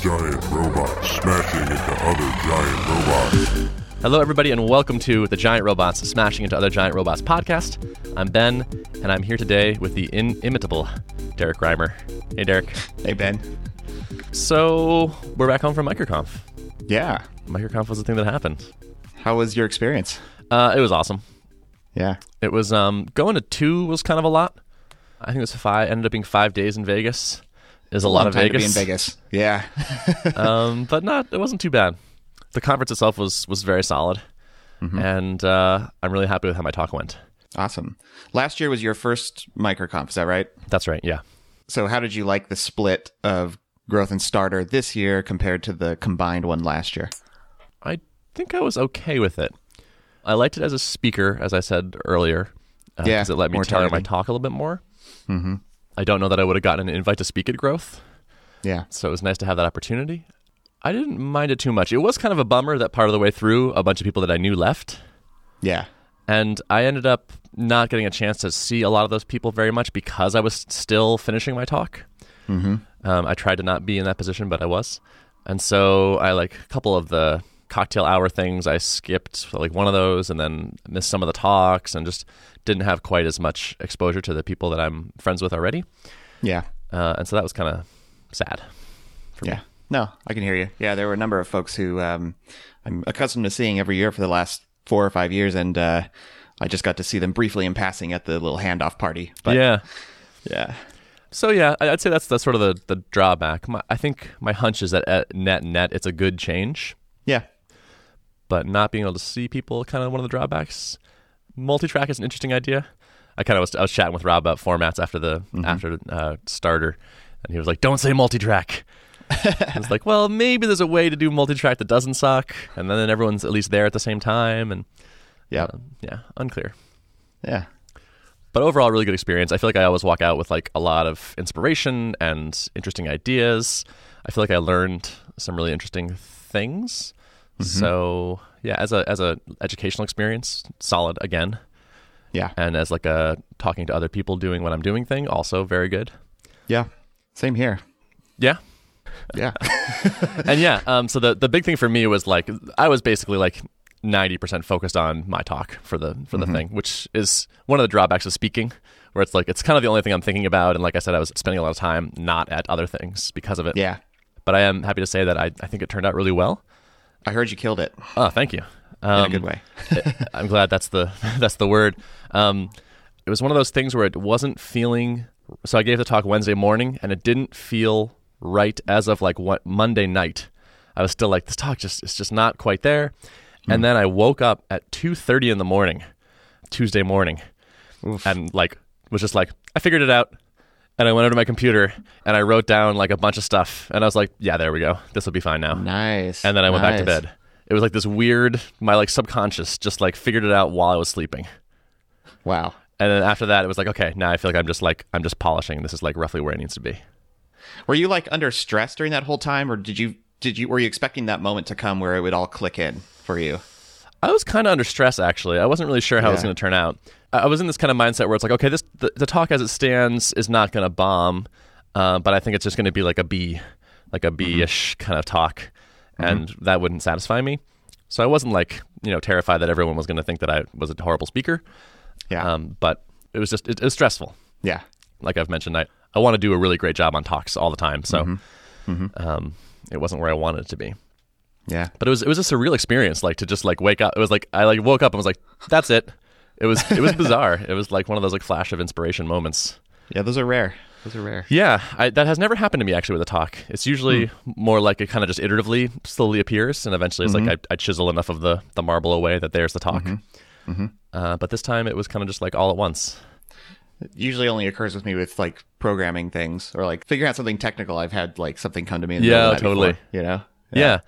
giant robots smashing into other giant robots. Hello, everybody, and welcome to the Giant Robots Smashing into Other Giant Robots podcast. I'm Ben, and I'm here today with the inimitable Derrick Reimer. Hey, Derrick. Hey, Ben. So, we're back home from MicroConf. Yeah. MicroConf was the thing that happened. How was your experience? Uh, it was awesome. Yeah. It was um, going to two was kind of a lot. I think it was five. Ended up being five days in Vegas. Is a lot of time to be Vegas. in Vegas. Yeah. um, but not. It wasn't too bad. The conference itself was was very solid, and uh, I'm really happy with how my talk went. awesome. Last year was your first MicroConf, is that right? That's right. Yeah. So how did you like the split of growth and starter this year compared to the combined one last year? I think I was okay with it. I liked it as a speaker, as I said earlier, uh, Yeah, because it let me tailor my talk a little bit more. Mm-hmm. I don't know that I would have gotten an invite to speak at Growth, Yeah. so it was nice to have that opportunity. I didn't mind it too much. It was kind of a bummer that part of the way through, a bunch of people that I knew left, Yeah. and I ended up not getting a chance to see a lot of those people very much because I was still finishing my talk. Mm-hmm. Um, I tried to not be in that position, but I was, and so I like a couple of the cocktail hour things. I skipped like one of those, and then missed some of the talks, and just didn't have quite as much exposure to the people that I'm friends with already. Yeah. Uh, and so that was kind of sad. For me. Yeah. No, I can hear you. Yeah, there were a number of folks who um, I'm accustomed to seeing every year for the last four or five years, and uh, I just got to see them briefly in passing at the little handoff party. But yeah. yeah. So yeah, I'd say that's that's sort of the, the drawback. My, I think my hunch is that at net net it's a good change. Yeah. but not being able to see people kind of one of the drawbacks. Multi-track is an interesting idea. I kind of was I was chatting with Rob about formats after the after uh, starter, and he was like, "Don't say multi-track." I was like, "Well, maybe there's a way to do multi-track that doesn't suck, and then everyone's at least there at the same time." And Yeah. uh, yeah, unclear. Yeah. But overall, really good experience. I feel like I always walk out with like a lot of inspiration and interesting ideas. I feel like I learned some really interesting things. So yeah, as a as a educational experience, solid again. Yeah. And as like a talking to other people doing what I'm doing thing, also very good. Yeah. Same here. Yeah. Yeah. And yeah, um, so the the big thing for me was like I was basically like ninety percent focused on my talk for the for the thing, which is one of the drawbacks of speaking, where it's like it's kind of the only thing I'm thinking about, and like I said, I was spending a lot of time not at other things because of it. yeah. But I am happy to say that I, I think it turned out really well. I heard you killed it Oh, thank you. in Um, a good way. I'm glad that's the that's the word. Um, it was one of those things where it wasn't feeling. So I gave the talk Wednesday morning, and it didn't feel right as of like what Monday night. I was still like, this talk just it's just not quite there. And then I woke up at two thirty in the morning, Tuesday morning, and like was just like, I figured it out. And I went over to my computer and I wrote down like a bunch of stuff, and I was like, yeah, there we go. This will be fine now. Nice. And then I went back to bed. It was like this weird, my like subconscious just like figured it out while I was sleeping. Wow. And then after that, it was like, okay, now I feel like I'm just like I'm just polishing. This is like roughly where it needs to be. Were you like under stress during that whole time, or did you did you were you expecting that moment to come where it would all click in for you? I was kind of under stress actually. I wasn't really sure how it was going to turn out. I was in this kind of mindset where it's like, okay, this the, the talk as it stands is not going to bomb, uh, but I think it's just going to be like a B, like a B-ish kind of talk, and that wouldn't satisfy me. So I wasn't like you know terrified that everyone was going to think that I was a horrible speaker. Yeah. Um, but it was just it, it was stressful. yeah. like I've mentioned, I, I want to do a really great job on talks all the time. So Um, it wasn't where I wanted it to be. Yeah. But it was it was a surreal experience, like to just like wake up. It was like I like woke up and was like, that's it. It was it was bizarre. It was like one of those like flash of inspiration moments. Yeah. Those are rare. Those are rare. Yeah, I, that has never happened to me actually with a talk. It's usually hmm. more like it kind of just iteratively slowly appears, and eventually it's like mm-hmm. I, I chisel enough of the the marble away that there's the talk. Mm-hmm. Mm-hmm. Uh, but this time it was kind of just like all at once. It usually only occurs with me with like programming things or like figuring out something technical. I've had like something come to me. In the Yeah, middle of the night totally. before, you know. Yeah.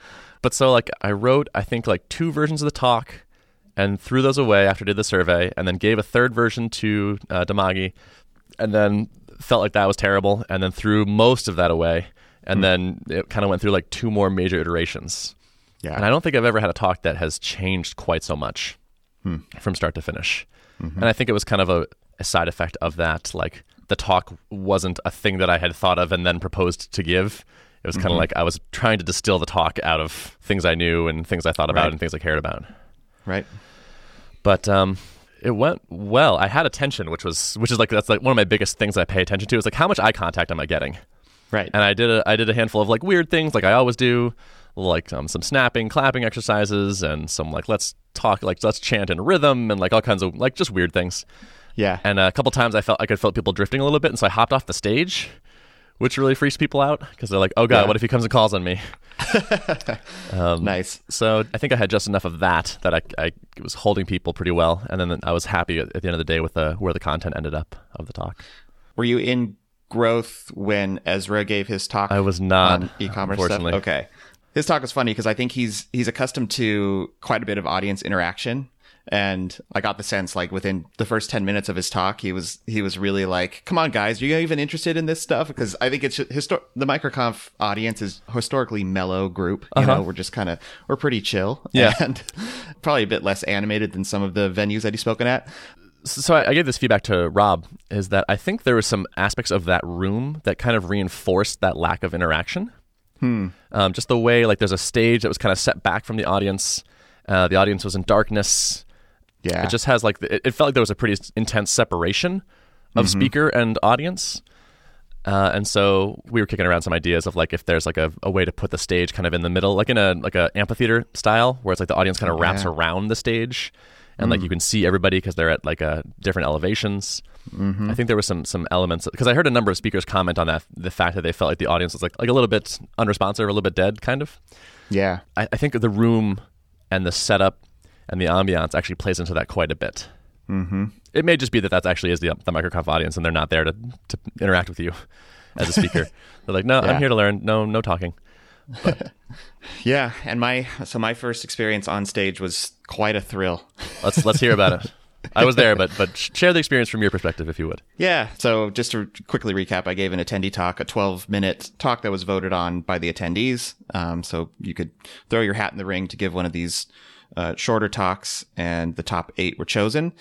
But so like I wrote I think like two versions of the talk and threw those away after I did the survey and then gave a third version to uh, Damagi and then felt like that was terrible and then threw most of that away and hmm. then it kind of went through like two more major iterations. Yeah. And I don't think I've ever had a talk that has changed quite so much hmm. from start to finish. Mm-hmm. And I think it was kind of a, a side effect of that. Like the talk wasn't a thing that I had thought of and then proposed to give. It was kind of mm-hmm. like I was trying to distill the talk out of things I knew and things I thought about Right. and things I cared about. Right. But um, it went well. I had attention, which was which is like that's like one of my biggest things I pay attention to is like how much eye contact am I getting? Right. And I did a I did a handful of like weird things like I always do, like um, some snapping, clapping exercises, and some like let's talk like let's chant in rhythm and like all kinds of like just weird things. yeah. And a couple times I felt I feel people drifting a little bit, and so I hopped off the stage, which really freaks people out because they're like, "Oh God, Yeah. what if he comes and calls on me?" Um, nice. So I think I had just enough of that that I, I was holding people pretty well, and then I was happy at, the end of the day with the, where the content ended up of the talk. Were you in growth when Ezra gave his talk? I was not, on e-commerce stuff. unfortunately. Okay. His talk was funny because I think he's he's accustomed to quite a bit of audience interaction, and I got the sense like within the first ten minutes of his talk, he was he was really like, "Come on, guys, are you even interested in this stuff?" Because I think it's histor- the MicroConf audience is historically mellow group. You know, we're just kind of we're pretty chill, Yeah. and probably a bit less animated than some of the venues that he's spoken at. So I, I gave this feedback to Rob is that I think there were some aspects of that room that kind of reinforced that lack of interaction. Hmm. Um, just the way like there's a stage that was kind of set back from the audience. Uh, the audience was in darkness. Yeah, It just has like it, it felt like there was a pretty intense separation of mm-hmm. speaker and audience. Uh, and so we were kicking around some ideas of like if there's like a, a way to put the stage kind of in the middle, like in a like a amphitheater style, where it's like the audience kind of wraps yeah. around the stage, and like mm. you can see everybody because they're at like a different elevations. Mm-hmm. I think there was some some elements because I heard a number of speakers comment on that the fact that they felt like the audience was like like a little bit unresponsive, a little bit dead, kind of. yeah, I, I think the room and the setup and the ambiance actually plays into that quite a bit. Mm-hmm. It may just be that that actually is the the MicroConf audience, and they're not there to, to interact with you as a speaker. they're like, no, Yeah. I'm here to learn. No, no talking. yeah. And my so my first experience on stage was quite a thrill. Let's let's hear about it. I was there, but but share the experience from your perspective, if you would. Yeah. So just to quickly recap, I gave an attendee talk, a 12 minute talk that was voted on by the attendees. Um, so you could throw your hat in the ring to give one of these uh, shorter talks, and the top eight were chosen.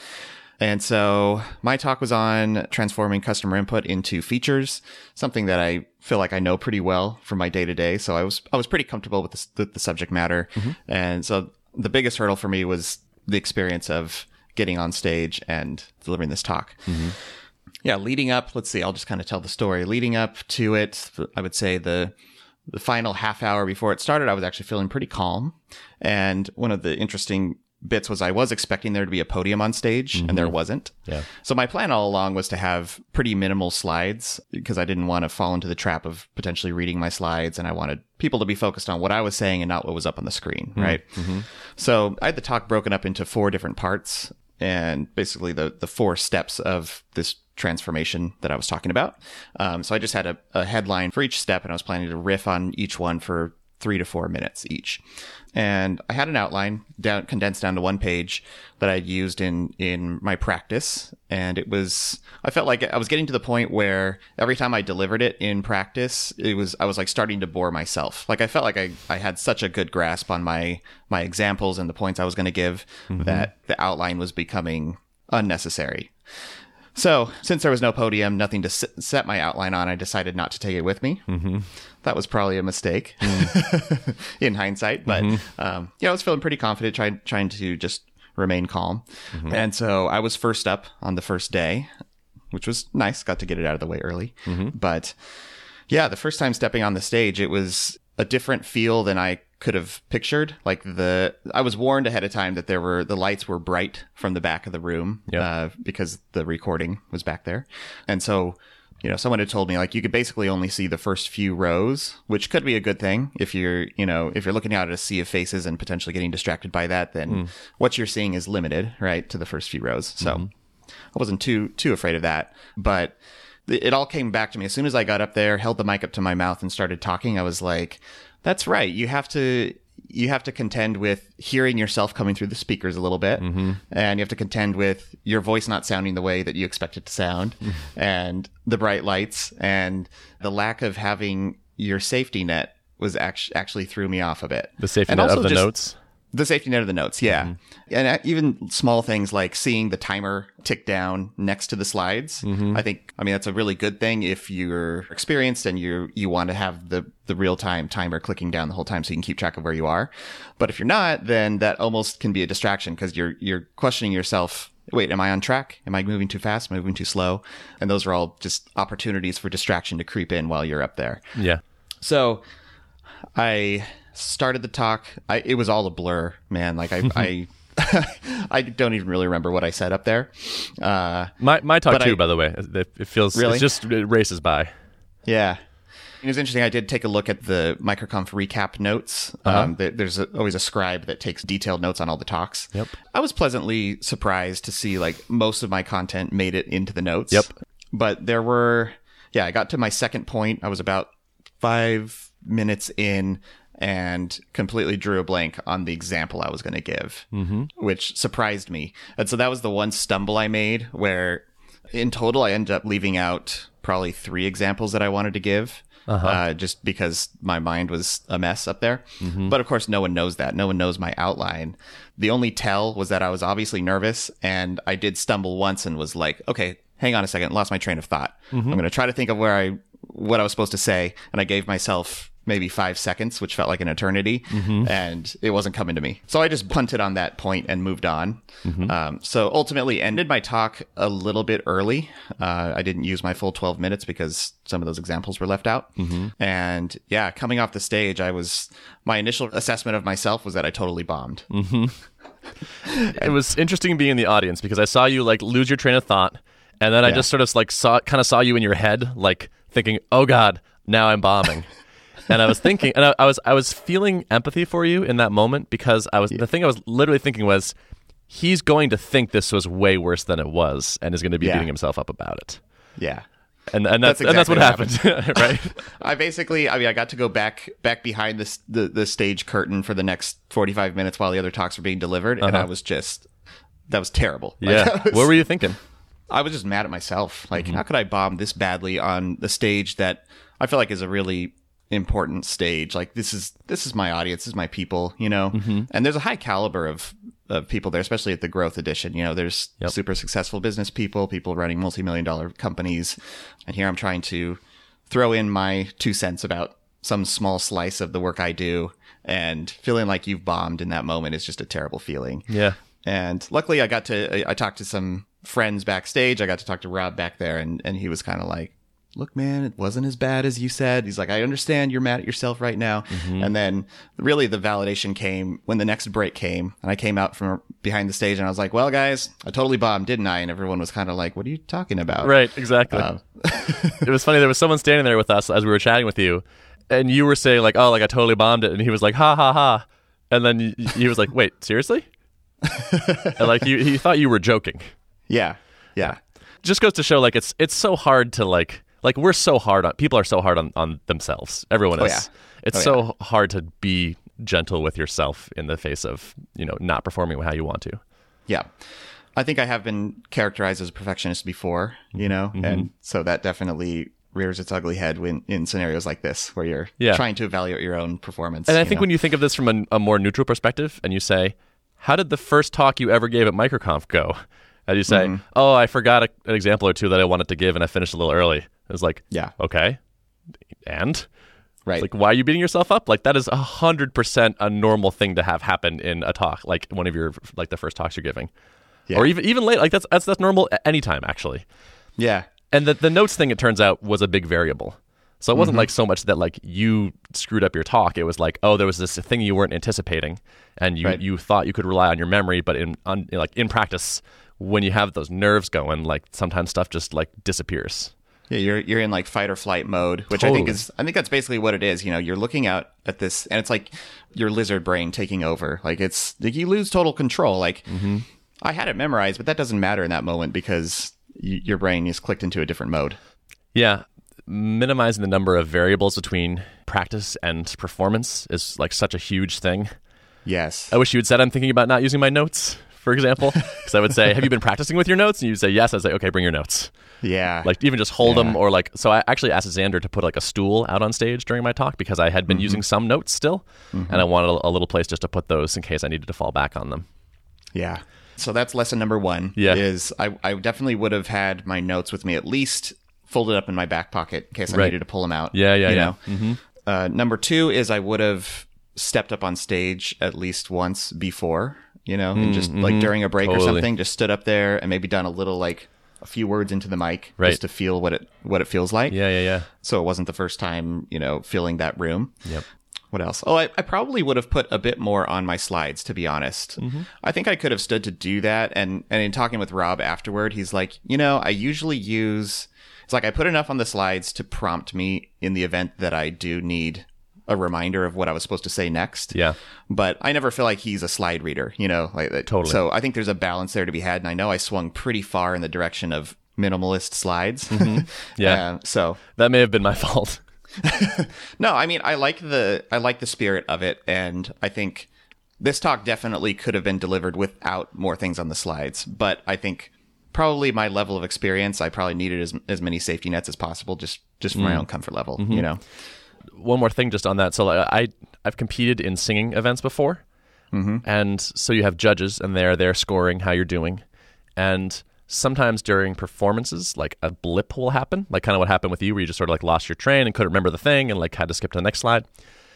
And so my talk was on transforming customer input into features, something that I feel like I know pretty well from my day to day. So I was I was pretty comfortable with the, the, the subject matter, and so the biggest hurdle for me was the experience of getting on stage and delivering this talk. Yeah, leading up, let's see, I'll just kind of tell the story. Leading up to it, I would say the the final half hour before it started, I was actually feeling pretty calm. And one of the interesting bits was I was expecting there to be a podium on stage and there mm-hmm. wasn't. Yeah. So my plan all along was to have pretty minimal slides because I didn't want to fall into the trap of potentially reading my slides and I wanted people to be focused on what I was saying and not what was up on the screen, mm-hmm. right? Mm-hmm. So I had the talk broken up into four different parts and basically the the four steps of this transformation that I was talking about. Um, so I just had a, a headline for each step, and I was planning to riff on each one for three to four minutes each. And I had an outline down condensed down to one page that I'd used in in my practice, and it was I felt like I was getting to the point where every time I delivered it in practice, it was I was like starting to bore myself. Like I felt like I, I had such a good grasp on my my examples and the points I was going to give that the outline was becoming unnecessary. So, since there was no podium, nothing to set my outline on, I decided not to take it with me. Mm-hmm. That was probably a mistake in hindsight, but um, yeah, I was feeling pretty confident, trying trying to just remain calm. And so I was first up on the first day, which was nice. Got to get it out of the way early, but yeah, the first time stepping on the stage, it was a different feel than I could have pictured. Like the, I was warned ahead of time that there were, the lights were bright from the back of the room, Yeah. uh, because the recording was back there. And so, you know, someone had told me like you could basically only see the first few rows, which could be a good thing if you're, you know, if you're looking out at a sea of faces and potentially getting distracted by that, then what you're seeing is limited, right, to the first few rows. So I wasn't too too afraid of that, but it all came back to me as soon as I got up there, held the mic up to my mouth, and started talking. I was like, "That's right. You have to." You have to contend with hearing yourself coming through the speakers a little bit, mm-hmm. and you have to contend with your voice not sounding the way that you expect it to sound, mm-hmm. and the bright lights, and the lack of having your safety net was actually actually threw me off a bit. The safety And net of the just- notes. The safety net of the notes, yeah. And uh, even small things like seeing the timer tick down next to the slides. I think, I mean, that's a really good thing if you're experienced and you you want to have the, the real time timer clicking down the whole time so you can keep track of where you are. But if you're not, then that almost can be a distraction because you're, you're questioning yourself. Wait, am I on track? Am I moving too fast? Am I moving too slow? And those are all just opportunities for distraction to creep in while you're up there. Yeah. So I started the talk. I, it was all a blur, man. Like I, I, I don't even really remember what I said up there. Uh, My my talk too, I- by the way. It, feels Really? it's just it races by. yeah. It was interesting. I did take a look at the MicroConf recap notes. Um, there's a, always a scribe that takes detailed notes on all the talks. Yep. I was pleasantly surprised to see like most of my content made it into the notes. Yep. But there were, yeah, I got to my second point. I was about five minutes in and completely drew a blank on the example I was going to give, mm-hmm. which surprised me. And so that was the one stumble I made where in total I ended up leaving out probably three examples that I wanted to give. uh just because my mind was a mess up there. But of course, no one knows that. No one knows my outline. The only tell was that I was obviously nervous and I did stumble once and was like, okay, hang on a second, lost my train of thought. I'm going to try to think of where I, what I was supposed to say. And I gave myself maybe five seconds, which felt like an eternity, and it wasn't coming to me. So I just punted on that point and moved on. Um, so ultimately, ended my talk a little bit early. Uh, I didn't use my full 12 minutes because some of those examples were left out. And yeah, coming off the stage, I was my initial assessment of myself was that I totally bombed. It was interesting being in the audience because I saw you like lose your train of thought, and then I just sort of like saw kind of saw you in your head, like thinking, "Oh God, now I'm bombing." and I was thinking, and I, I was I was feeling empathy for you in that moment because I was the thing I was literally thinking was, he's going to think this was way worse than it was, and is going to be Yeah. beating himself up about it. Yeah. And and that's, That's and that's what exactly happened, right? I basically, I mean, I got to go back back behind this the the stage curtain for the next forty five minutes while the other talks were being delivered, and I uh-huh. was just that was terrible. Yeah. I was, what were you thinking? I was just mad at myself. Like, Mm-hmm. how could I bomb this badly on the stage that I feel like is a really important stage? Like, this is this is my audience, this is my people, you know. Mm-hmm. And there's a high caliber of of people there, especially at the growth edition. You know, there's Yep. super successful business people, people running multi million dollar companies, and here I'm trying to throw in my two cents about some small slice of the work I do, and feeling like you've bombed in that moment is just a terrible feeling. Yeah. And luckily, I got to I, I talked to some friends backstage. I got to talk to Rob back there, and and he was kind of like, "Look, man, it wasn't as bad as you said." He's like, "I understand you're mad at yourself right now." And then really the validation came when the next break came, and I came out from behind the stage, and I was like, "Well, guys, I totally bombed, didn't I?" And everyone was kind of like, "What are you talking about?" Right, exactly. Um, it was funny. There was someone standing there with us as we were chatting with you, and you were saying like, "Oh, like I totally bombed it," and he was like, "Ha ha ha," and then he was like, "Wait, seriously?" and like he he thought you were joking. Yeah, yeah, Just goes to show like it's it's so hard to like like we're so hard on people are so hard on on themselves. Everyone Oh, is. yeah. It's Oh, so hard to be gentle with yourself in the face of you know not performing how you want to. yeah. I think I have been characterized as a perfectionist before, you mm-hmm. know, mm-hmm. and so that definitely rears its ugly head when in scenarios like this where you're Yeah. trying to evaluate your own performance. And I think know? when you think of this from a, a more neutral perspective, and you say, "How did the first talk you ever gave at MicroConf go?" And you say, Mm-hmm. "Oh, I forgot a, an example or two that I wanted to give, and I finished a little early." It's like, Yeah. okay, and right, like, why are you beating yourself up? Like that is a hundred percent a normal thing to have happen in a talk, like one of your like the first talks you're giving, Yeah. or even even late. Like that's that's that's normal anytime actually. yeah, And the the notes thing, it turns out, was a big variable. So it wasn't Mm-hmm. like so much that like you screwed up your talk. It was like, oh, there was this thing you weren't anticipating, and you Right. you thought you could rely on your memory, but in on, like in practice, when you have those nerves going, like sometimes stuff just like disappears. yeah. You're you're in like fight or flight mode, which I think is I think that's basically what it is. You know, you're looking out at this, and it's like your lizard brain taking over. Like it's like you lose total control. Like Mm-hmm. I had it memorized, but that doesn't matter in that moment because y- your brain is clicked into a different mode. Yeah, minimizing the number of variables between practice and performance is like such a huge thing. Yes. I wish you had said I'm thinking about not using my notes for example, because I would say, "Have you been practicing with your notes?" And you'd say, "Yes." I'd say, "Okay, bring your notes." Yeah. Like even just hold them, or like. So I actually asked Xander to put like a stool out on stage during my talk because I had Mm-hmm. been using some notes still, and I wanted a, a little place just to put those in case I needed to fall back on them. Yeah. So that's lesson number one. Yeah. Is I, I definitely would have had my notes with me at least folded up in my back pocket in case I Right. needed to pull them out. Yeah, yeah, you yeah. Mm-hmm. know? Uh, number two is I would have stepped up on stage at least once before, you know, and just like during a break or Mm, something, just stood up there and maybe done a little like a few words into the mic Right. just to feel what it what it feels like. Yeah, yeah, yeah. So it wasn't the first time, you know, filling that room. Yep. What else? Oh, I, I probably would have put a bit more on my slides, to be honest. Mm-hmm. I think I could have stood to do that. And, and in talking with Rob afterward, he's like, you know, I usually use, it's like I put enough on the slides to prompt me in the event that I do need a reminder of what I was supposed to say next. Yeah. But I never feel like he's a slide reader, you know, like that. Totally. So I think there's a balance there to be had. And I know I swung pretty far in the direction of minimalist slides. Mm-hmm. Yeah. Uh, so That may have been my fault. no, I mean I like the I like the spirit of it, and I think this talk definitely could have been delivered without more things on the slides. But I think probably my level of experience, I probably needed as as many safety nets as possible, just just for my own comfort level. You know, one more thing just on that. So like, I I've competed in singing events before, mm-hmm. and so you have judges, and they're they're scoring how you're doing, and sometimes during performances, like a blip will happen, like kind of what happened with you, where you just sort of like lost your train and couldn't remember the thing, and like had to skip to the next slide.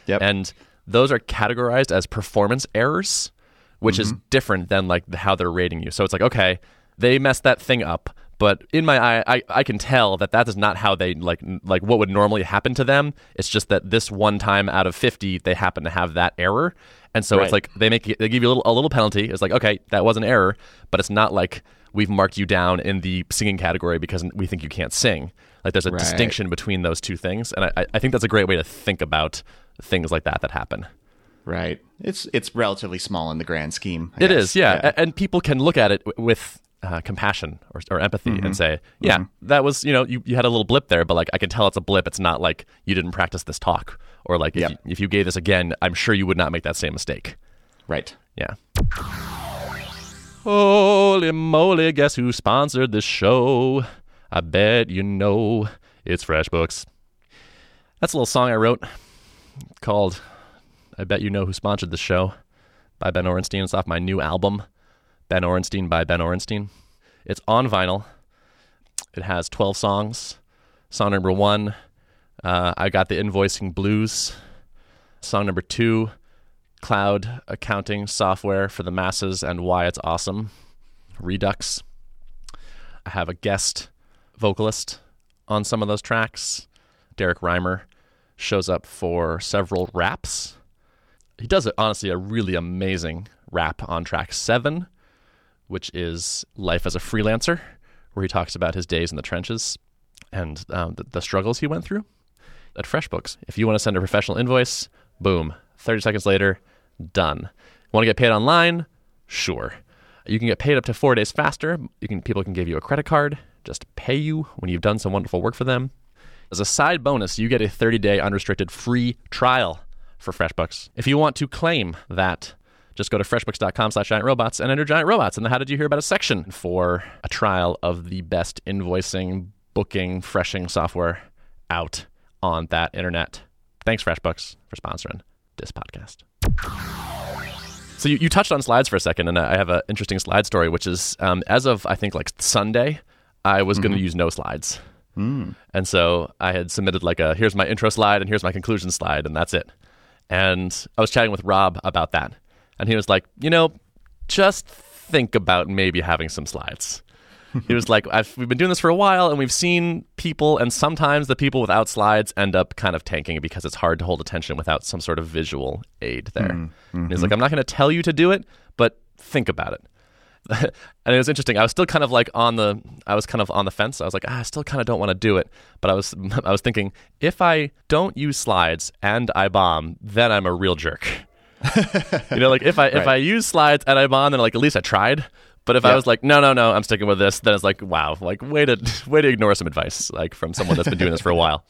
Yep. And those are categorized as performance errors, which is mm-hmm. different than like how they're rating you. So it's like, okay, they messed that thing up, but in my eye, I, I can tell that that is not how they like like what would normally happen to them. It's just that this one time out of fifty, they happen to have that error, and so Right. it's like they make they give you a little a little penalty. It's like, okay, that was an error, but it's not like we've marked you down in the singing category because we think you can't sing. Like there's a Right. distinction between those two things, and I, I think that's a great way to think about things like that that happen. right? It's it's relatively small in the grand scheme. I It guess. is, yeah. A- And people can look at it with uh, compassion or, or empathy Mm-hmm. and say, yeah, that was, you know, you, you had a little blip there, but like I can tell it's a blip. It's not like you didn't practice this talk. Or like if, you, if you gave this again, I'm sure you would not make that same mistake. Right. Yeah. Holy moly, guess who sponsored this show? I bet you know it's FreshBooks. That's a little song I wrote called I Bet You Know Who Sponsored the Show by Ben Orenstein. It's off my new album, Ben Orenstein by Ben Orenstein. It's on vinyl. It has 12 songs. Song number one, uh, I Got the Invoicing Blues. Song number two, Cloud Accounting Software for the Masses and Why It's Awesome. Redux. I have a guest vocalist on some of those tracks. Derrick Reimer shows up for several raps. He does honestly a really amazing rap on track seven, which is Life as a Freelancer, where he talks about his days in the trenches and um, the, the struggles he went through. At FreshBooks, if you want to send a professional invoice, boom, 30 seconds later, done. Want to get paid online? Sure. You can get paid up to four days faster. You can people can give you a credit card just pay you when you've done some wonderful work for them. As a side bonus, you get a 30-day unrestricted free trial for FreshBooks. If you want to claim that, just go to freshbooks.com slash giant robots and enter giant robots in the how did you hear about us section for a trial of the best invoicing, booking, freshing software out on that internet. Thanks, FreshBooks, for sponsoring this podcast. So you, you touched on slides for a second, and I have an interesting slide story, which is um, as of I think like Sunday, I was going to use no slides, mm. and so I had submitted like a here's my intro slide and here's my conclusion slide, and that's it. And I was chatting with Rob about that, and he was like, you know, just think about maybe having some slides. he was like, I've, we've been doing this for a while, and we've seen people, and sometimes the people without slides end up kind of tanking because it's hard to hold attention without some sort of visual aid there. And he's like, I'm not going to tell you to do it, but think about it. and it was interesting. I was still kind of like on the, I was kind of on the fence. I was like, ah, I still kind of don't want to do it, but I was, I was thinking, if I don't use slides and I bomb, then I'm a real jerk. You know, like if I if Right. I use slides and I bomb, then like at least I tried. But if I was like, no, no, no, I'm sticking with this, then it's like, wow, like way to way to ignore some advice like from someone that's been doing this for a while.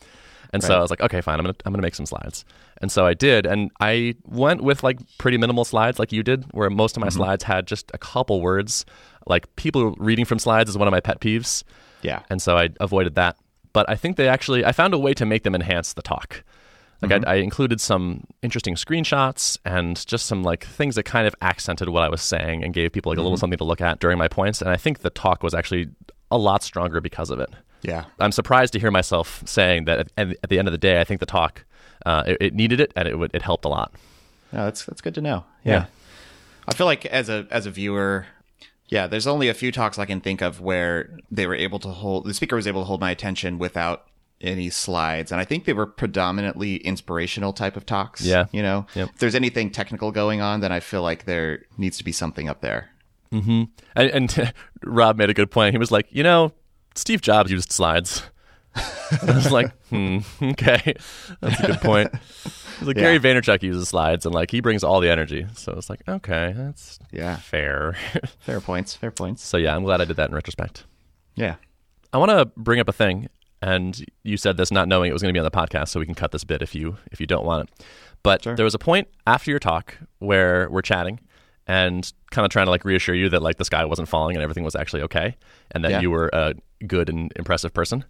And so I was like, okay, fine, I'm gonna I'm gonna make some slides. And so I did, and I went with like pretty minimal slides, like you did, where most of my mm-hmm. slides had just a couple words. Like people reading from slides is one of my pet peeves, Yeah. and so I avoided that. But I think they actually I found a way to make them enhance the talk. Like Mm-hmm. I, I included some interesting screenshots and just some like things that kind of accented what I was saying and gave people like a Mm-hmm. little something to look at during my points. And I think the talk was actually a lot stronger because of it. Yeah. I'm surprised to hear myself saying that at, at the end of the day, I think the talk uh, it, it needed it and it would it helped a lot. Yeah, that's that's good to know. Yeah. I feel like as a as a viewer, yeah, there's only a few talks I can think of where they were able to hold the speaker was able to hold my attention without any slides, and I think they were predominantly inspirational type of talks. Yeah. you know, Yep. if there's anything technical going on, then I feel like there needs to be something up there. And, and Rob made a good point. He was like, you know, Steve Jobs used slides. I was like, hmm, okay, that's a good point. Like Gary Vaynerchuk uses slides and like he brings all the energy. So it's like, okay, that's Yeah, fair. fair points. Fair points. so yeah, I'm glad I did that in retrospect. Yeah. I want to bring up a thing, and you said this not knowing it was going to be on the podcast, so we can cut this bit if you if you don't want it. But Sure. there was a point after your talk where we're chatting and kind of trying to like reassure you that like the sky wasn't falling and everything was actually okay, and that Yeah. you were a good and impressive person.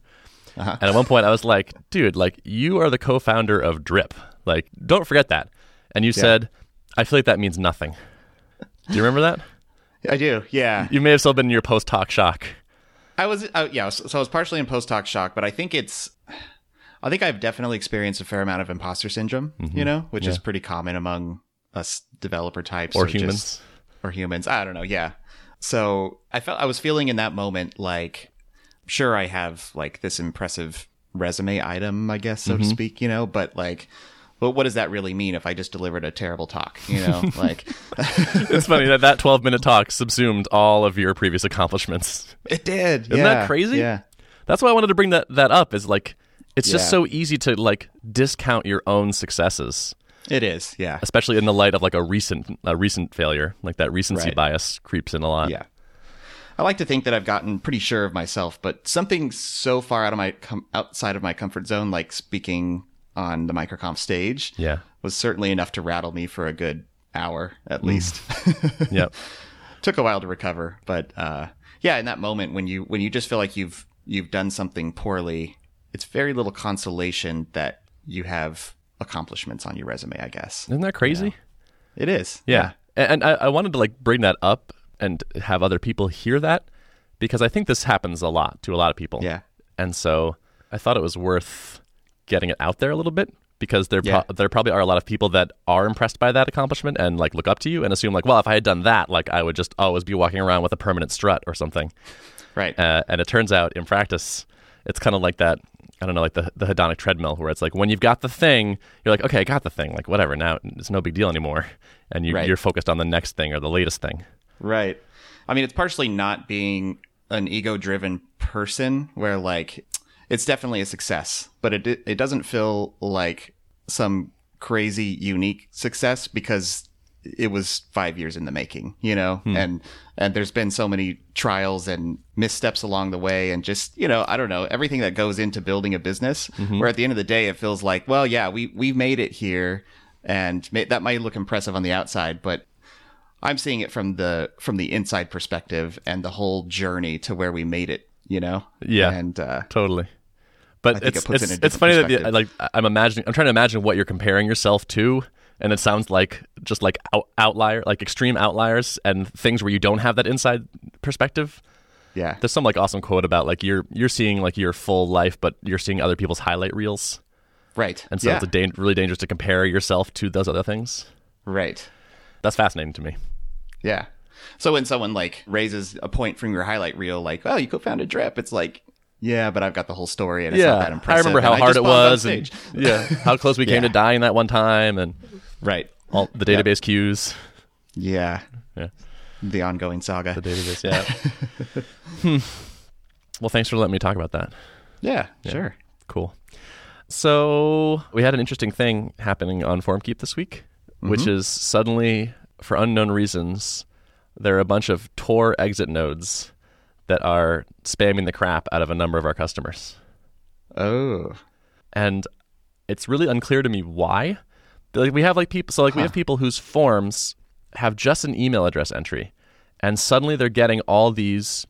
Uh-huh. And at one point, I was like, "Dude, like you are the co-founder of Drip. Like, don't forget that." And you said, "I feel like that means nothing." Do you remember that? I do. Yeah. You may have still been in your post-talk shock. I was, uh, yeah, so, so I was partially in post talk shock, but I think it's, I think I've definitely experienced a fair amount of imposter syndrome, you know, which is pretty common among us developer types Or just- humans. or humans. I don't know. Yeah. So I felt I was feeling in that moment like, sure, I have like this impressive resume item, I guess, so to speak, you know, but like, but what does that really mean if I just delivered a terrible talk? You know, like It's funny that that 12-minute talk subsumed all of your previous accomplishments. it did. Isn't that crazy? Yeah. That's why I wanted to bring that that up. Is like it's just so easy to like discount your own successes, It is. Yeah. especially in the light of like a recent a recent failure. Like that recency Right. bias creeps in a lot. Yeah. I like to think that I've gotten pretty sure of myself, but something so far out of my com- outside of my comfort zone, like speaking on the microconf stage, Yeah. was certainly enough to rattle me for a good hour at least. Yep. Took a while to recover, but uh, yeah, in that moment when you when you just feel like you've you've done something poorly, it's very little consolation that you have accomplishments on your resume. I guess Isn't that crazy? it is. Yeah. And, and I, I wanted to like bring that up and have other people hear that because I think this happens a lot to a lot of people. Yeah. And so I thought it was worth getting it out there a little bit because there Yeah. pro- there probably are a lot of people that are impressed by that accomplishment and like look up to you and assume like, well, if I had done that, like I would just always be walking around with a permanent strut or something. Right. Uh, and it turns out in practice, it's kind of like that. I don't know, like the the hedonic treadmill, where it's like when you've got the thing, you're like, okay, I got the thing, like whatever. Now it's no big deal anymore, and you, Right. you're focused on the next thing or the latest thing. Right. I mean, it's partially not being an ego driven person where like it's definitely a success, but it it doesn't feel like some crazy unique success because it was 5 years in the making, you know? And and there's been so many trials and missteps along the way and just, you know, I don't know, everything that goes into building a business where at the end of the day it feels like, well, yeah, we we made it here and ma- that might look impressive on the outside, but I'm seeing it from the from the inside perspective and the whole journey to where we made it. You know, Yeah. and uh, Totally. But it's it it's, it in a it's funny that the, like I'm imagining I'm trying to imagine what you're comparing yourself to, and it sounds like just like out, outlier like extreme outliers and things where you don't have that inside perspective. yeah, There's some like awesome quote about like you're you're seeing like your full life, but you're seeing other people's highlight reels, right, and so yeah, it's a dan- really dangerous to compare yourself to those other things. right, That's fascinating to me. yeah. So when someone like raises a point from your highlight reel, like, "Oh, you co-founded Drip," it's like, yeah, but I've got the whole story, and it's not that impressive. I remember how and hard it was, and yeah, how close we came Yeah. to dying that one time, and right, all the database queues. yeah, Yeah. the ongoing saga. The database, yeah. hmm. Well, thanks for letting me talk about that. yeah, sure. Cool. So we had an interesting thing happening on FormKeep this week, which is suddenly, for unknown reasons, there are a bunch of Tor exit nodes that are spamming the crap out of a number of our customers. Oh, and it's really unclear to me why. Like we have like people, so like we have people whose forms have just an email address entry, and suddenly they're getting all these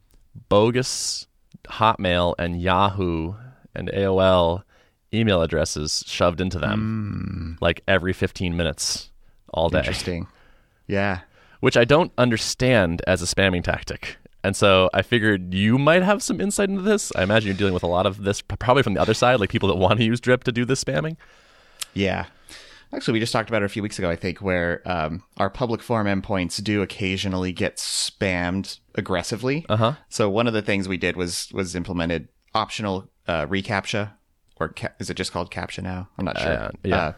bogus Hotmail and Yahoo and AOL email addresses shoved into them hmm. like every 15 minutes all day Interesting. Yeah. which I don't understand as a spamming tactic. And so I figured you might have some insight into this. I imagine you're dealing with a lot of this, probably from the other side, like people that want to use Drip to do this spamming. Yeah. Actually, we just talked about it a few weeks ago, I think, where um, our public forum endpoints do occasionally get spammed aggressively. Uh huh. So one of the things we did was was implemented optional uh, reCAPTCHA, or ca- is it just called CAPTCHA now? I'm not sure. Uh, yeah.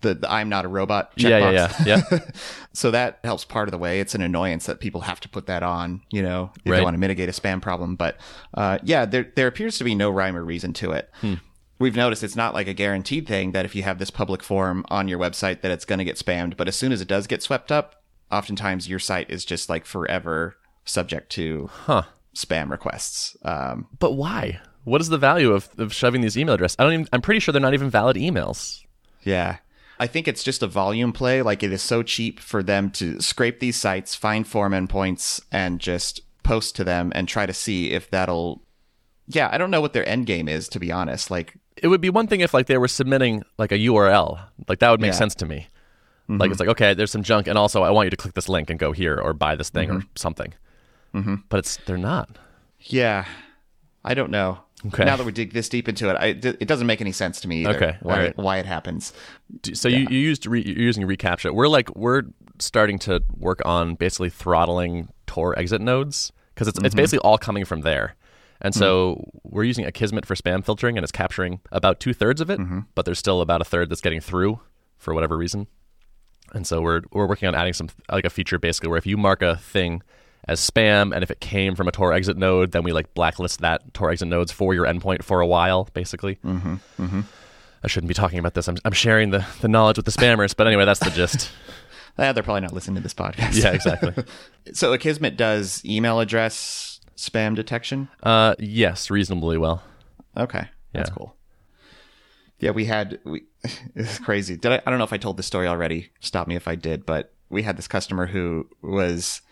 The, the I'm not a robot Yeah, checkbox. yeah, yeah, yeah. so that helps part of the way. It's an annoyance that people have to put that on, you know, if Right. they want to mitigate a spam problem. But uh, yeah, there there appears to be no rhyme or reason to it. Hmm. We've noticed it's not like a guaranteed thing that if you have this public forum on your website that it's going to get spammed. But as soon as it does get swept up, oftentimes your site is just like forever subject to Huh. spam requests. Um, But why? What is the value of, of shoving these email addresses? I don't even. I'm pretty sure they're not even valid emails. Yeah. I think it's just a volume play. Like it is so cheap for them to scrape these sites, find form endpoints, and just post to them and try to see if that'll. Yeah, I don't know what their end game is, to be honest. Like, It would be one thing if like they were submitting like a URL, like that would make Yeah. Mm-hmm. sense to me. Like it's like okay, there's some junk, and also I want you to click this link and go here or buy this thing or something. Mm-hmm. But it's they're not. yeah, I don't know. Okay. Now that we dig this deep into it, I, it doesn't make any sense to me either. Okay, Why, right. why it happens. So you, you used re, you're using reCAPTCHA. We're like we're starting to work on basically throttling Tor exit nodes because it's it's mm-hmm. basically all coming from there. And so mm-hmm. we're using Akismet for spam filtering, and it's capturing about two thirds of it, mm-hmm. but there's still about a third that's getting through for whatever reason. And so we're we're working on adding some like a feature basically where if you mark a thing as spam, and if it came from a Tor exit node, then we like blacklist that Tor exit nodes for your endpoint for a while, basically. Mm-hmm. Mm-hmm. I shouldn't be talking about this. I'm I'm sharing the the knowledge with the spammers, but anyway, that's the gist. Ah, they're probably not listening to this podcast. yeah, exactly. so Akismet does email address spam detection. Uh, yes, reasonably well. Okay, that's Yeah. cool. Yeah, we had we. It's crazy. Did I? I don't know if I told this story already. Stop me if I did. But we had this customer who was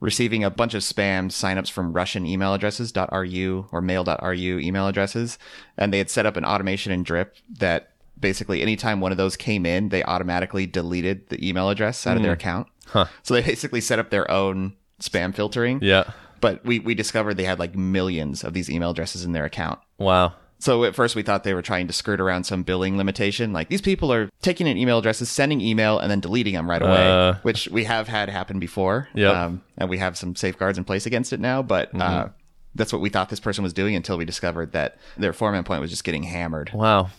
receiving a bunch of spam signups from Russian email addresses .ru or mail.ru email addresses, and they had set up an automation in Drip that basically anytime one of those came in, they automatically deleted the email address out of their hmm. account. Huh. So they basically set up their own spam filtering. Yeah. But we, we discovered they had like millions of these email addresses in their account. Wow. So at first we thought they were trying to skirt around some billing limitation. Like these people are taking in email addresses, sending email, and then deleting them right away, Uh. which we have had happen before. Yep. Um, and we have some safeguards in place against it now. But Mm-hmm. uh, that's what we thought this person was doing until we discovered that their form endpoint was just getting hammered. Wow.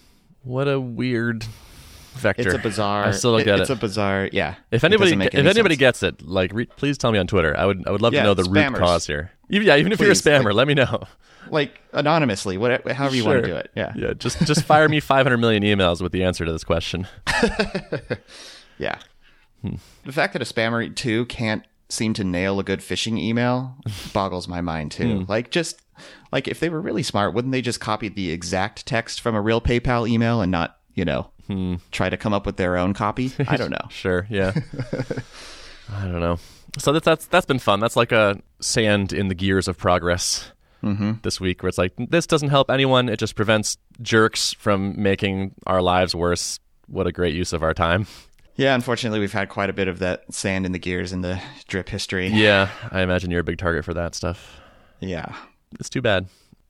What a weird vector. It's a bizarre. I still don't get it- it's a bizarre. Yeah. if anybody, if any anybody sense. gets it, like, re- please tell me on Twitter. I would, I would love Yeah, to know the root cause here. Even, yeah, even if you're a spammer, like- let me know. like anonymously, whatever, however you want to do it. Yeah. Yeah, just just fire me 500 million emails with the answer to this question. Yeah. Hmm. The fact that a spammer too can't seem to nail a good phishing email boggles my mind too. Hmm. Like just like if they were really smart, wouldn't they just copy the exact text from a real PayPal email and not, you know, Hmm. try to come up with their own copy? I don't know. Sure, yeah. I don't know. So that's that's that's been fun. That's like a sand in the gears of progress Mm-hmm. this week, where it's like this doesn't help anyone. It just prevents jerks from making our lives worse. What a great use of our time. Yeah, unfortunately, we've had quite a bit of that sand in the gears in the drip history. Yeah, I imagine you're a big target for that stuff. Yeah. It's too bad.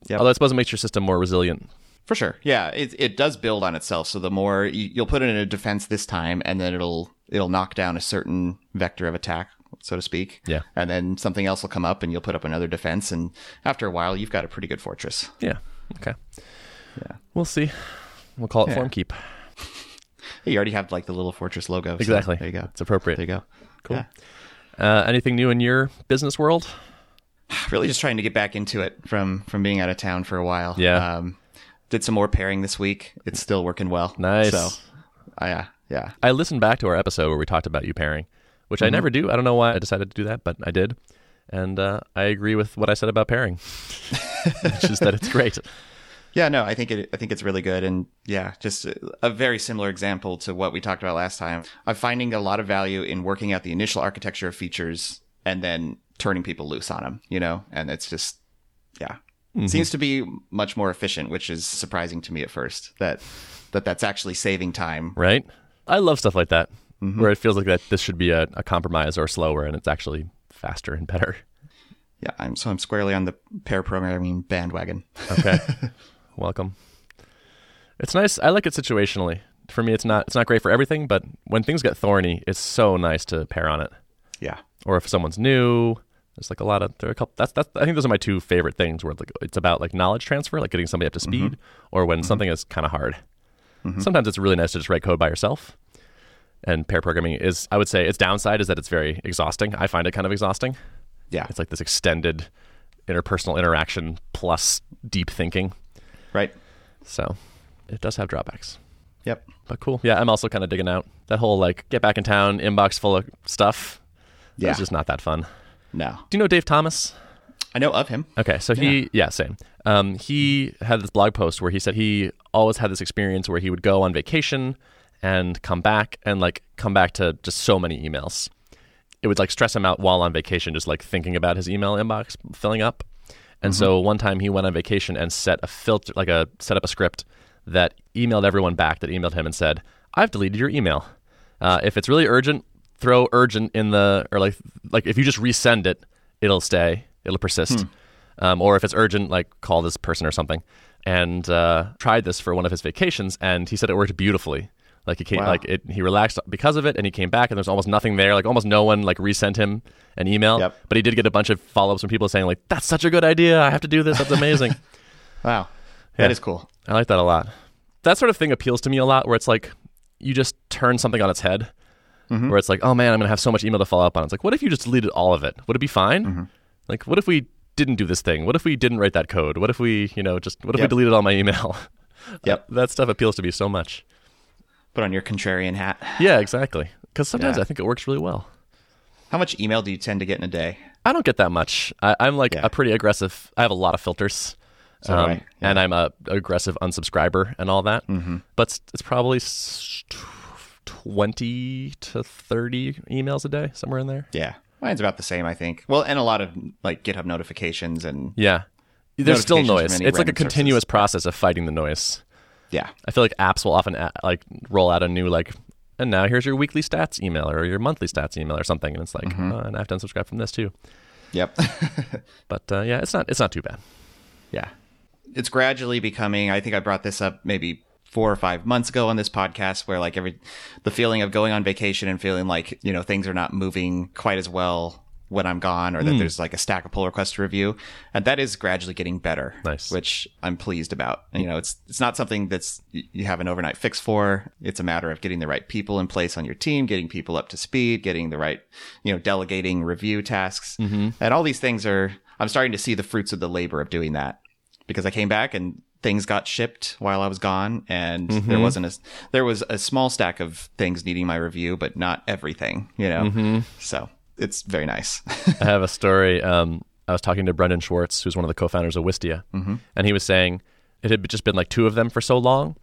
Yep. Although I suppose it makes your system more resilient. For sure. Yeah, it it does build on itself. So the more you, you'll put it in a defense this time, and then it'll it'll knock down a certain vector of attack, so to speak. Yeah. And then something else will come up, and you'll put up another defense, and after a while, you've got a pretty good fortress. Yeah. Okay. Yeah. We'll see. We'll call it Yeah. form keep. Hey, you already have like the little fortress logo. so Exactly. there you go. It's appropriate. There you go. Cool. Yeah. Uh, anything new in your business world? Really, just trying to get back into it from from being out of town for a while. Yeah. Um, did some more pairing this week. It's still working well. Nice. So, I, uh, yeah. I listened back to our episode where we talked about you pairing, which Mm-hmm. I never do. I don't know why I decided to do that, but I did. And uh, I agree with what I said about pairing, which is that it's great. Yeah, no, I think it. I think it's really good, and yeah, just a, a very similar example to what we talked about last time. I'm finding a lot of value in working out the initial architecture of features and then turning people loose on them. You know, and it's just yeah, Mm-hmm. seems to be much more efficient, which is surprising to me at first. That that that's actually saving time. right? I love stuff like that, mm-hmm. where it feels like that this should be a, a compromise or slower, and it's actually faster and better. Yeah, I'm so I'm squarely on the pair programming bandwagon. Okay, welcome. It's nice. I like it situationally. For me, it's not it's not great for everything, but when things get thorny, it's so nice to pair on it. Yeah, Or if someone's new, there's like a lot of there are a couple. That's that's I think those are my two favorite things where like it's about like knowledge transfer, like getting somebody up to speed, mm-hmm. or when mm-hmm. something is kind of hard. Mm-hmm. Sometimes it's really nice to just write code by yourself. And pair programming is, I would say, its downside is that it's very exhausting. I find it kind of exhausting. yeah, It's like this extended interpersonal interaction plus deep thinking. right. So it does have drawbacks. Yep. But cool. Yeah, I'm also kind of digging out that whole like get back in town inbox full of stuff. Yeah. It's just not that fun. No, Do you know Dave Thomas? I know of him. Okay, so he yeah, same. Um, he had this blog post where he said he always had this experience where he would go on vacation and come back and like come back to just so many emails. It would like stress him out while on vacation, just like thinking about his email inbox filling up. And so one time he went on vacation and set a filter, like a set up a script that emailed everyone back that emailed him and said, "I've deleted your email. Uh, if it's really urgent, throw urgent in the or like like if you just resend it, it'll stay, it'll persist. Um, or if it's urgent, like call this person or something." And uh, tried this for one of his vacations, and he said it worked beautifully. Like he came, Wow. like it, he relaxed because of it, and he came back, and there's almost nothing there. Like almost no one like resent him an email. Yep. But he did get a bunch of follow ups from people saying like, "That's such a good idea. I have to do this. That's amazing." Wow, Yeah. that is cool. I like that a lot. That sort of thing appeals to me a lot, where it's like you just turn something on its head, Mm-hmm. where it's like, oh man, I'm gonna have so much email to follow up on. It's like, what if you just deleted all of it? Would it be fine? Mm-hmm. Like, what if we didn't do this thing? What if we didn't write that code? What if we, you know, just what if we deleted all my email? Yep. that stuff appeals to me so much. Put on your contrarian hat. Yeah, exactly. Because sometimes Yeah. I think it works really well. How much email do you tend to get in a day? I don't get that much. I, I'm like Yeah. a pretty aggressive. I have a lot of filters. So I, yeah. And I'm a aggressive unsubscriber and all that. Mm-hmm. But it's, it's probably s- tw- 20 to 30 emails a day, somewhere in there. Yeah, mine's about the same, I think. Well, and a lot of like GitHub notifications and Yeah. There's still noise. It's like a random sources. continuous process of fighting the noise. yeah, I feel like apps will often a- like roll out a new like, and now here's your weekly stats email or your monthly stats email or something, and it's like, Mm-hmm. oh, and I have to unsubscribe from this too. yep, But uh, yeah, it's not it's not too bad. yeah. It's gradually becoming. I think I brought this up maybe four or five months ago on this podcast, where like every the feeling of going on vacation and feeling like you know things are not moving quite as well when I'm gone, or that Hmm. there's like a stack of pull requests to review, and that is gradually getting better. Nice. which I'm pleased about. And, you know, it's it's not something that's you have an overnight fix for. It's a matter of getting the right people in place on your team, getting people up to speed, getting the right, you know, delegating review tasks, Mm-hmm. and all these things are. I'm starting to see the fruits of the labor of doing that because I came back and things got shipped while I was gone, and Mm-hmm. there wasn't a there was a small stack of things needing my review, but not everything. You know, Mm-hmm. so it's very nice. I have a story. Um, I was talking to Brendan Schwartz, who's one of the co-founders of Wistia, and he was saying it had just been like two of them for so long,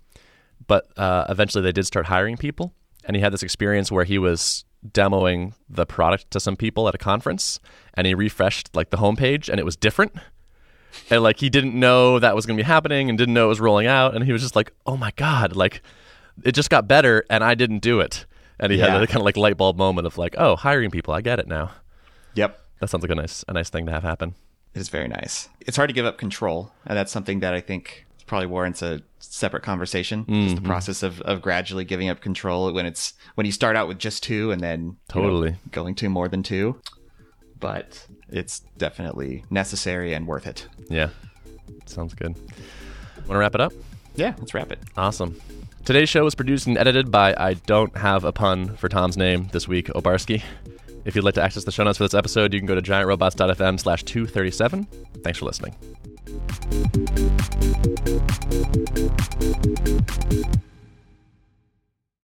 but uh, eventually they did start hiring people, and he had this experience where he was demoing the product to some people at a conference, and he refreshed like the homepage, and it was different. And like he didn't know that was going to be happening, and didn't know it was rolling out, and he was just like, "Oh my god!" Like it just got better, and I didn't do it. And he Yeah. had a kind of like light bulb moment of like, "Oh, hiring people, I get it now." yep. That sounds like a nice a nice thing to have happen. It is very nice. It's hard to give up control, and that's something that I think probably warrants a separate conversation. Just Mm-hmm. the process of, of gradually giving up control when it's when you start out with just two and then you know, Totally. going to more than two. But it's definitely necessary and worth it. Yeah. Sounds good. Want to wrap it up? Yeah, let's wrap it. Awesome. Today's show was produced and edited by I don't have a pun for Tom's name this week, Obarski. If you'd like to access the show notes for this episode, you can go to giantrobots.fm slash 237. Thanks for listening.